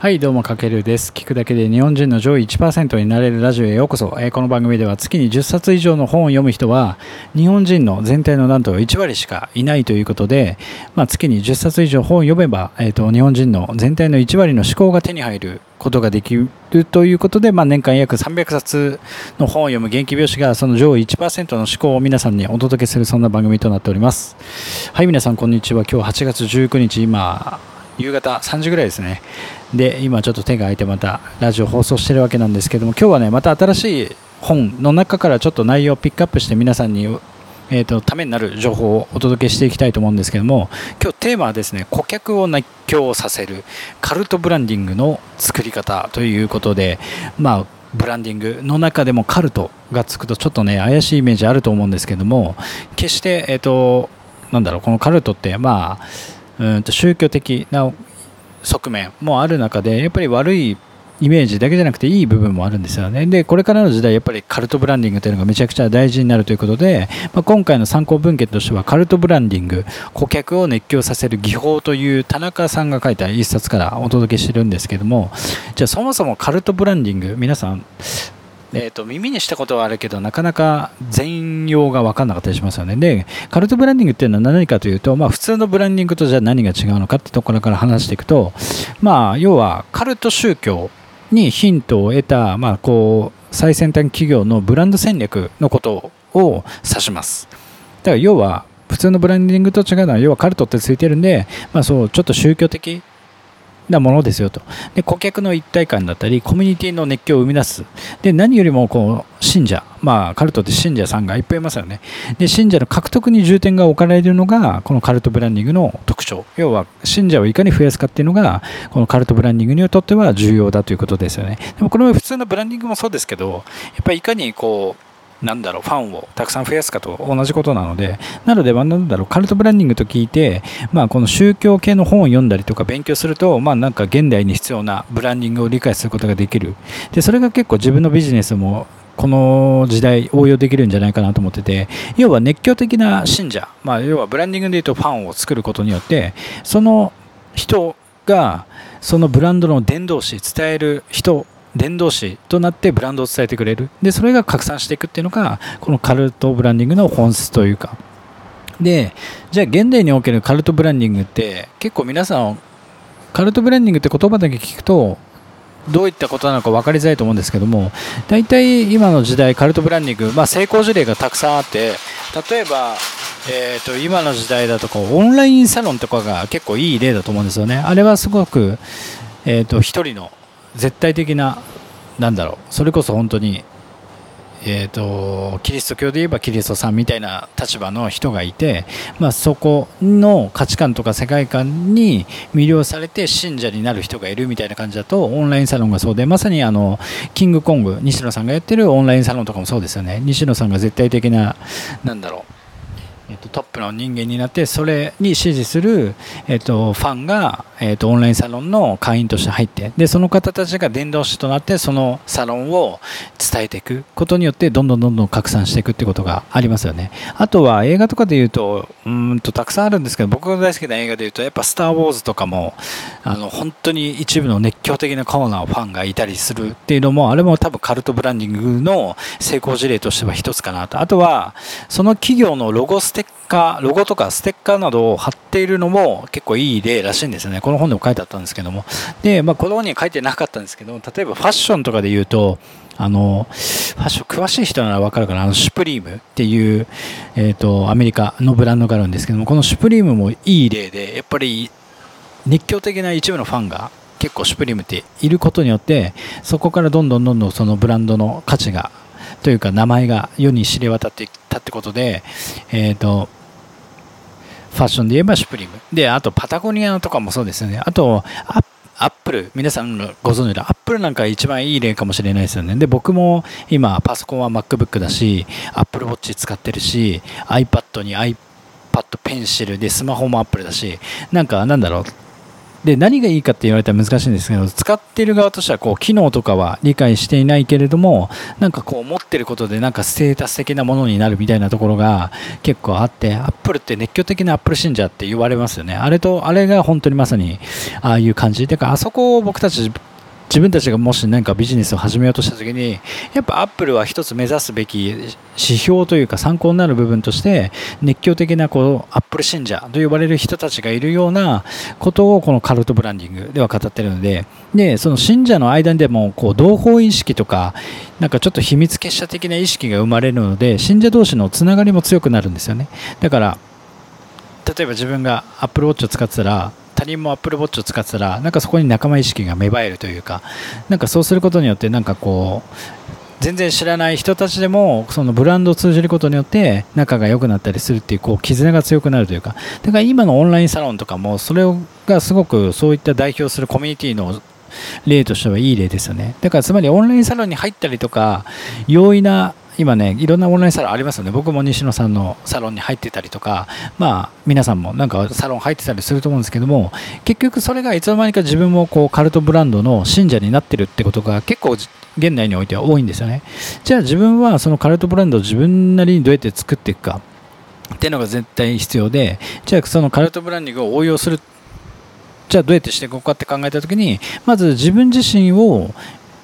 はい、どうも、かけるです。聞くだけで日本人の上位1%になれるラジオへようこそ。えーこの番組では月に10冊以上の本を読む人は、日本人の全体のなんと1割しかいないということで、まあ、月に10冊以上本を読めば、えーと、日本人の全体の1割の思考が手に入ることができるということで、まあ、年間約300冊の本を読む元気拍子がその上位1%の思考を皆さんにお届けするそんな番組となっております。はい、皆さんこんにちは。今日8月19日、今、夕方3時ぐらいですね。で、今ちょっと手が空いてまたラジオ放送してるわけなんですけども、今日はね、また新しい本の中からちょっと内容をピックアップして皆さんに、えー、とためになる情報をお届けしていきたいと思うんですけども、今日テーマはですね、顧客を熱狂させるカルトブランディングの作り方ということで、まあ、ブランディングの中でもカルトがつくとちょっとね怪しいイメージあると思うんですけども決して、えー、となんだろうこのカルトってまあうんと宗教的な側面もある中でやっぱり悪いイメージだけじゃなくていい部分もあるんですよね。で、これからの時代、やっぱりカルトブランディングというのがめちゃくちゃ大事になるということで、まあ、今回の参考文献としては、カルトブランディング、顧客を熱狂させる技法という田中さんが書いた一冊からお届けしてるんですけども、じゃあそもそもカルトブランディング、皆さん、えーと、耳にしたことはあるけどなかなか全容が分かんなかったりしますよね。でカルトブランディングっていうのは何かというと、まあ、普通のブランディングとじゃあ何が違うのかってところから話していくと、まあ、要はカルト宗教にヒントを得た、まあ、こう最先端企業のブランド戦略のことを指します。だから要は普通のブランディングと違うのは要はカルトってついてるんで、まあ、そうちょっと宗教的なものですよと。で顧客の一体感だったりコミュニティの熱狂を生み出す。で何よりもこう信者まあカルトって信者さんがいっぱいいますよね。で信者の獲得に重点が置かれるのがこのカルトブランディングの特徴。要は信者をいかに増やすかっていうのがこのカルトブランディングにとっては重要だということですよね。でもこれは普通のブランディングもそうですけどやっぱりいかにこうなんだろう、ファンをたくさん増やすかと同じことなので、なので、なんだろう、カルトブランディングと聞いて、まあ、この宗教系の本を読んだりとか勉強すると、まあ、なんか現代に必要なブランディングを理解することができる。で、それが結構自分のビジネスもこの時代応用できるんじゃないかなと思ってて要は熱狂的な信者、まあ、要はブランディングでいうとファンを作ることによってその人がそのブランドの伝道師伝える人伝道師となってブランドを伝えてくれるでそれが拡散していくっていうのがこのカルトブランディングの本質というかでじゃあ現代におけるカルトブランディングって結構皆さんカルトブランディングって言葉だけ聞くとどういったことなのか分かりづらいと思うんですけども大体今の時代カルトブランディング、まあ、成功事例がたくさんあって例えばえーと、今の時代だとこうオンラインサロンとかが結構いい例だと思うんですよね。あれはすごく、えーと、一人の絶対的な、なんだろう、それこそ本当に、えーと、キリスト教で言えばキリストさんみたいな立場の人がいて、まあ、そこの価値観とか世界観に魅了されて信者になる人がいるみたいな感じだとオンラインサロンがそうでまさにあのキングコング西野さんがやってるオンラインサロンとかもそうですよね。西野さんが絶対的ななんだろうえっと、トップの人間になってそれに支持する、えっと、ファンが、えっと、オンラインサロンの会員として入ってでその方たちが伝道師となってそのサロンを伝えていくことによってどんどんどんどん拡散していくってことがありますよね。あとは映画とかで言うとうんとたくさんあるんですけど僕が大好きな映画で言うとやっぱ「スター・ウォーズ」とかもあの本当に一部の熱狂的なコーナーファンがいたりするっていうのもあれも多分カルトブランディングの成功事例としては一つかなと。あとはその企業のロゴステッカー、ロゴとかステッカーなどを貼っているのも結構いい例らしいんですよね。この本でも書いてあったんですけども。で、まあ、この本には書いてなかったんですけど、例えばファッションとかで言うと、あの、ファッション詳しい人ならわかるかな、あの、シュプリームっていう、えっ、ー、と、アメリカのブランドがあるんですけども、このシュプリームもいい例で、やっぱり熱狂的な一部のファンが結構シュプリームっていることによって、そこからどんどんどんどんそのブランドの価値がというか名前が世に知れ渡っていったってことで、え、ー、と、ファッションで言えばシュプリーム。で、あとパタゴニアとかもそうですよね。あと、アップル、皆さんご存知のアップルなんか一番いい例かもしれないですよね。で、僕も今、パソコンは MacBook だし、Apple Watch 使ってるし、iPad に iPad Pencil で、スマホも Apple だし、なんか、なんだろう、で何がいいかって言われたら難しいんですけど使っている側としてはこう機能とかは理解していないけれどもなんかこう持ってることでなんかステータス的なものになるみたいなところが結構あってアップルって熱狂的なアップル信者って言われますよね。あれとあれが本当にまさにああいう感じ。だかあそこを僕たち自分たちがもし何かビジネスを始めようとした時にやっぱアップルは一つ目指すべき指標というか参考になる部分として熱狂的なこうアップル信者と呼ばれる人たちがいるようなことをこのカルトブランディングでは語ってるのででその信者の間でもこう同胞意識とかなんかちょっと秘密結社的な意識が生まれるので信者同士のつながりも強くなるんですよね。だから例えば自分が Apple Watch を使ってたら他人も Apple Watch を使ってたらなんかそこに仲間意識が芽生えるというかなんかそうすることによってなんかこう全然知らない人たちでもそのブランドを通じることによって仲が良くなったりするっていうこう絆が強くなるというかだから今のオンラインサロンとかもそれがすごくそういった代表するコミュニティの例としてはいい例ですよね。だからつまりオンラインサロンに入ったりとか容易な今ね、いろんなオンラインサロンありますよね。僕も西野さんのサロンに入ってたりとか、まあ、皆さんもなんかサロン入ってたりすると思うんですけども、結局それがいつの間にか自分もこうカルトブランドの信者になってるってことが結構現代においては多いんですよね。じゃあ自分はそのカルトブランドを自分なりにどうやって作っていくかっていうのが絶対必要で、じゃあそのカルトブランディングを応用するじゃあどうやってしていこうかって考えた時にまず自分自身を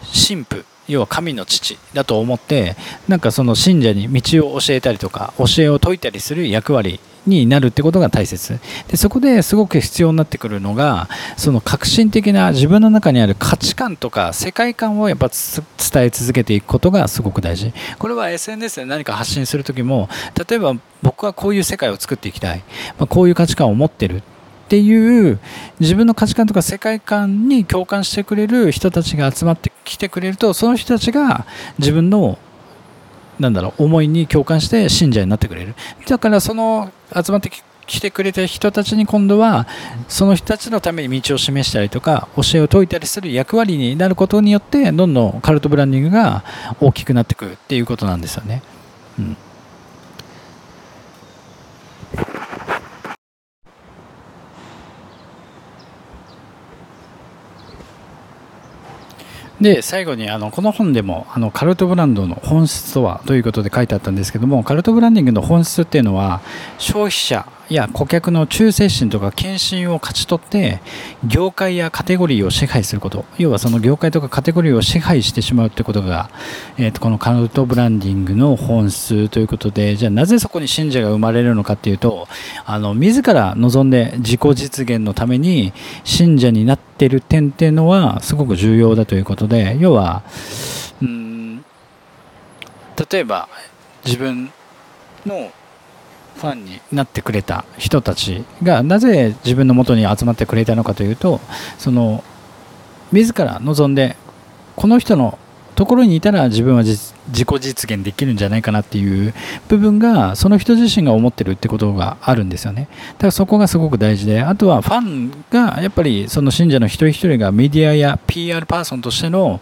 神父要は神の父だと思ってなんかその信者に道を教えたりとか教えを説いたりする役割になるってことが大切。でそこですごく必要になってくるのがその革新的な自分の中にある価値観とか世界観をやっぱ伝え続けていくことがすごく大事。これは SNS で何か発信する時も例えば僕はこういう世界を作っていきたい、まあ、こういう価値観を持ってる。っていう自分の価値観とか世界観に共感してくれる人たちが集まってきてくれるとその人たちが自分のなんだろう思いに共感して信者になってくれるだからその集まってきてくれた人たちに今度はその人たちのために道を示したりとか教えを説いたりする役割になることによってどんどんカルトブランディングが大きくなってくるっていうことなんですよね。うんで最後にあのこの本でもあのカルトブランドの本質とはということで書いてあったんですけどもカルトブランディングの本質っていうのは消費者いや顧客の忠誠心とか献身を勝ち取って業界やカテゴリーを支配すること。要はその業界とかカテゴリーを支配してしまうってことが、えー、とこのカルトブランディングの本質ということでじゃあなぜそこに信者が生まれるのかっていうとあの自ら望んで自己実現のために信者になってる点っていうのはすごく重要だということで要はうん例えば自分のファンになってくれた人たちがなぜ自分のもとに集まってくれたのかというとその自ら望んでこの人のところにいたら自分は自己実現できるんじゃないかなっていう部分がその人自身が思ってるってことがあるんですよね。だからそこがすごく大事であとはファンがやっぱりその信者の一人一人がメディアや PR パーソンとしての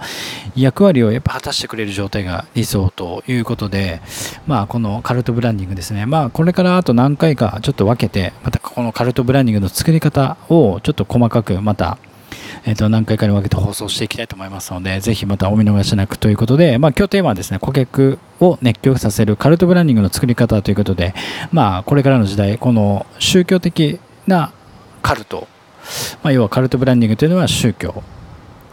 役割をやっぱ果たしてくれる状態が理想ということでまあこのカルトブランディングですね。まあこれからあと何回かちょっと分けてまたこのカルトブランディングの作り方をちょっと細かくまたえー、と何回かに分けて放送していきたいと思いますので、ぜひまたお見逃しなくということで、まあ、今日テーマはですね、顧客を熱狂させるカルトブランディングの作り方ということで、まあ、これからの時代、この宗教的なカルト、まあ、要はカルトブランディングというのは宗教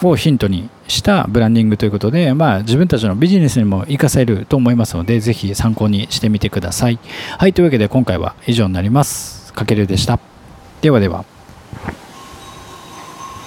をヒントにしたブランディングということで、まあ、自分たちのビジネスにも活かせると思いますので、ぜひ参考にしてみてください。はい、というわけで今回は以上になります。かけるでした。ではでは。